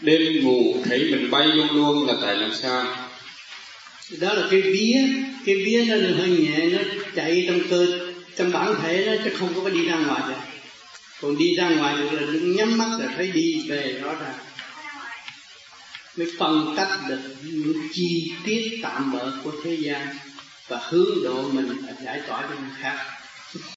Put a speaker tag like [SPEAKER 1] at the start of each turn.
[SPEAKER 1] đêm ngủ thấy mình bay luôn luôn là tại làm sao?
[SPEAKER 2] Đó là cái vía cái vía nó hơi nhẹ, nó chạy trong cơ, trong bản thể nó chứ không có đi ra ngoài được. Còn đi ra ngoài được là nhắm mắt là thấy đi về rõ ràng. Mới phân tách được những chi tiết tạm bỡ của thế gian và hướng độ mình giải tỏa cho người khác.